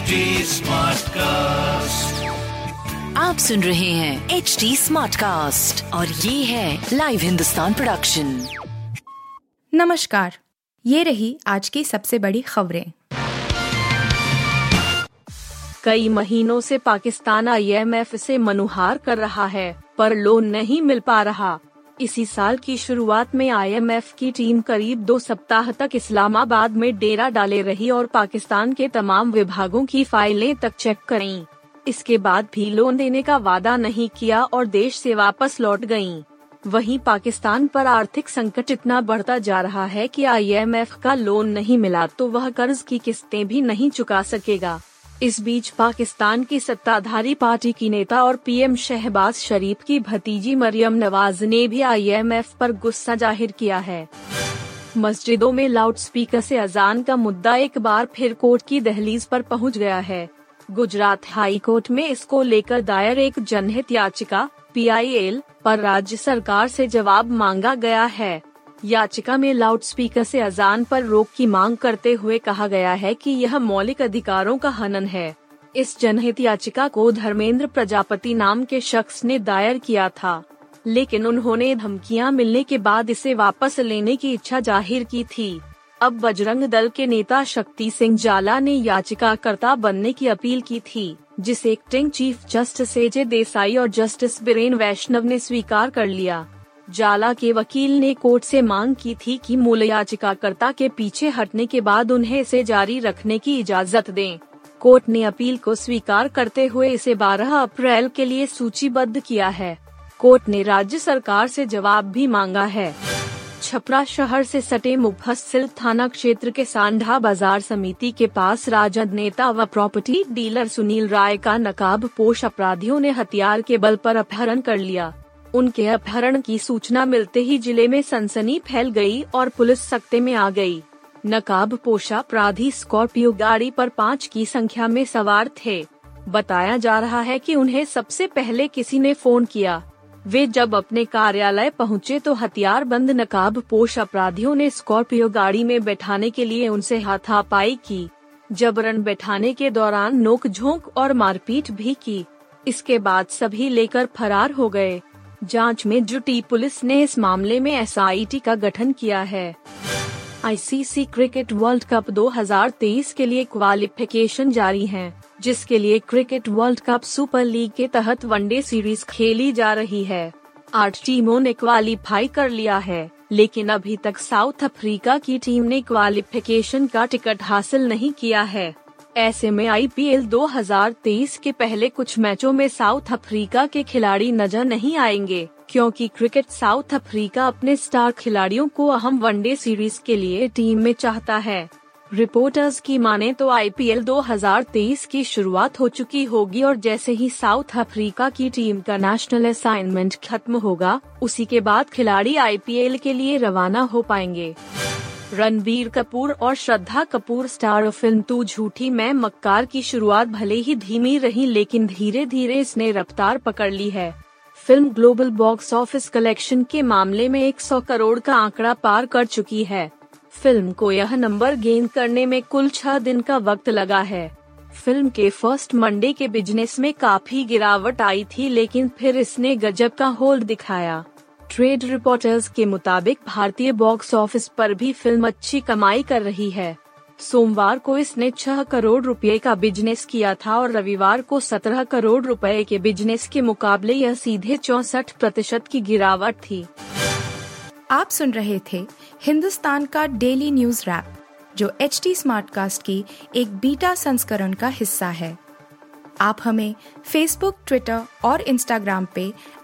HD Smartcast. आप सुन रहे हैं एच डी स्मार्ट कास्ट और ये है लाइव हिंदुस्तान प्रोडक्शन नमस्कार ये रही आज की सबसे बड़ी खबरें। कई महीनों से पाकिस्तान आई आईएमएफ से मनुहार कर रहा है पर लोन नहीं मिल पा रहा। इसी साल की शुरुआत में आईएमएफ की टीम करीब दो सप्ताह तक इस्लामाबाद में डेरा डाले रही और पाकिस्तान के तमाम विभागों की फाइलें तक चेक करें। इसके बाद भी लोन देने का वादा नहीं किया और देश से वापस लौट गई वहीं पाकिस्तान पर आर्थिक संकट इतना बढ़ता जा रहा है कि आईएमएफ का लोन नहीं मिला तो वह कर्ज की किस्तें भी नहीं चुका सकेगा इस बीच पाकिस्तान की सत्ताधारी पार्टी की नेता और पीएम शहबाज शरीफ की भतीजी मरियम नवाज़ ने भी आईएमएफ पर गुस्सा ज़ाहिर किया है। मस्जिदों में लाउडस्पीकर से अजान का मुद्दा एक बार फिर कोर्ट की दहलीज पर पहुँच गया है। गुजरात हाई कोर्ट में इसको लेकर दायर एक जनहित याचिका, पीआईएल, पर राज्य सरकार से जवाब मांगा गया है। याचिका में लाउडस्पीकर से अजान पर रोक की मांग करते हुए कहा गया है कि यह मौलिक अधिकारों का हनन है। इस जनहित याचिका को धर्मेंद्र प्रजापति नाम के शख्स ने दायर किया था, लेकिन उन्होंने धमकियाँ मिलने के बाद इसे वापस लेने की इच्छा ज़ाहिर की थी। अब बजरंग दल के नेता शक्ति सिंह जाला ने याचिकाकर्ता बनने की अपील की थी, जिसे acting chief justice A J Desai और जस्टिस बीरेन वैष्णव ने स्वीकार कर लिया। जाला के वकील ने कोर्ट से मांग की थी कि मूल याचिकाकर्ता के पीछे हटने के बाद उन्हें इसे जारी रखने की इजाज़त दें। कोर्ट ने अपील को स्वीकार करते हुए इसे 12 अप्रैल के लिए सूचीबद्ध किया है। कोर्ट ने राज्य सरकार से जवाब भी मांगा है। छपरा शहर से सटे मुफस्सिल थाना क्षेत्र के सांढा बाज़ार समिति के पास राजद नेता व प्रॉपर्टी डीलर सुनील राय का नकाब पोष अपराधियों ने हथियार के बल पर अपहरण कर लिया। उनके अपहरण की सूचना मिलते ही ज़िले में सनसनी फैल गई और पुलिस सख्ते में आ गई। नकाब पोशा अपराधी स्कॉर्पियो गाड़ी पर पाँच की संख्या में सवार थे। बताया जा रहा है कि उन्हें सबसे पहले किसी ने फ़ोन किया। वे जब अपने कार्यालय पहुँचे तो हथियार बंद नकाब पोश अपराधियों ने स्कॉर्पियो गाड़ी में बैठाने के लिए उनसे हाथापाई की। जबरन बैठाने के दौरान नोक झोंक और मारपीट भी की। इसके बाद सभी लेकर फरार हो गए। जाँच में जुटी पुलिस ने इस मामले में एसआईटी का गठन किया है। आईसीसी क्रिकेट वर्ल्ड कप 2023 के लिए क्वालिफिकेशन जारी है, जिसके लिए cricket World Cup super league के तहत वनडे सीरीज़ खेली जा रही है। आठ टीमों ने क्वालिफाई कर लिया है, लेकिन अभी तक साउथ अफ्रीका की टीम ने क्वालिफिकेशन का टिकट हासिल नहीं किया है। ऐसे में आईपीएल 2023 के पहले कुछ मैचों में साउथ अफ्रीका के खिलाड़ी नज़र नहीं आएँगे, क्योंकि क्रिकेट साउथ अफ्रीका अपने स्टार खिलाड़ियों को अहम वनडे सीरीज़ के लिए टीम में चाहता है। रिपोर्टर्स की माने तो आईपीएल 2023 की शुरुआत हो चुकी होगी और जैसे ही साउथ अफ्रीका की टीम का नेशनल असाइनमेंट खत्म होगा, उसी के बाद खिलाड़ी आईपीएल के लिए रवाना हो पाएँगे। रणबीर कपूर और श्रद्धा कपूर स्टार फ़िल्म तू झूठी मैं मक्कार की शुरुआत भले ही धीमी रही लेकिन धीरे धीरे इसने रफ्तार पकड़ ली है। Film global box office collection के मामले में 100 करोड़ का आंकड़ा पार कर चुकी है। फ़िल्म को यह नंबर गेन करने में कुल छह दिन का वक्त लगा है। फ़िल्म के फ़र्स्ट मंडे के बिज़नेस में काफ़ी गिरावट आई थी लेकिन फिर इसने गजब का होल्ड दिखाया। ट्रेड रिपोर्टर्स के मुताबिक भारतीय बॉक्स ऑफ़िस पर भी फ़िल्म अच्छी कमाई कर रही है। सोमवार को इसने छह करोड़ रुपए का बिज़नेस किया था और रविवार को सत्रह करोड़ रुपए के बिज़नेस के मुकाबले यह सीधे चौसठ प्रतिशत की गिरावट थी। आप सुन रहे थे हिंदुस्तान का डेली न्यूज़ रैप, जो एच टी स्मार्ट कास्ट की एक बीटा संस्करण का हिस्सा है। आप हमें फेसबुक ट्विटर और इंस्टाग्राम पे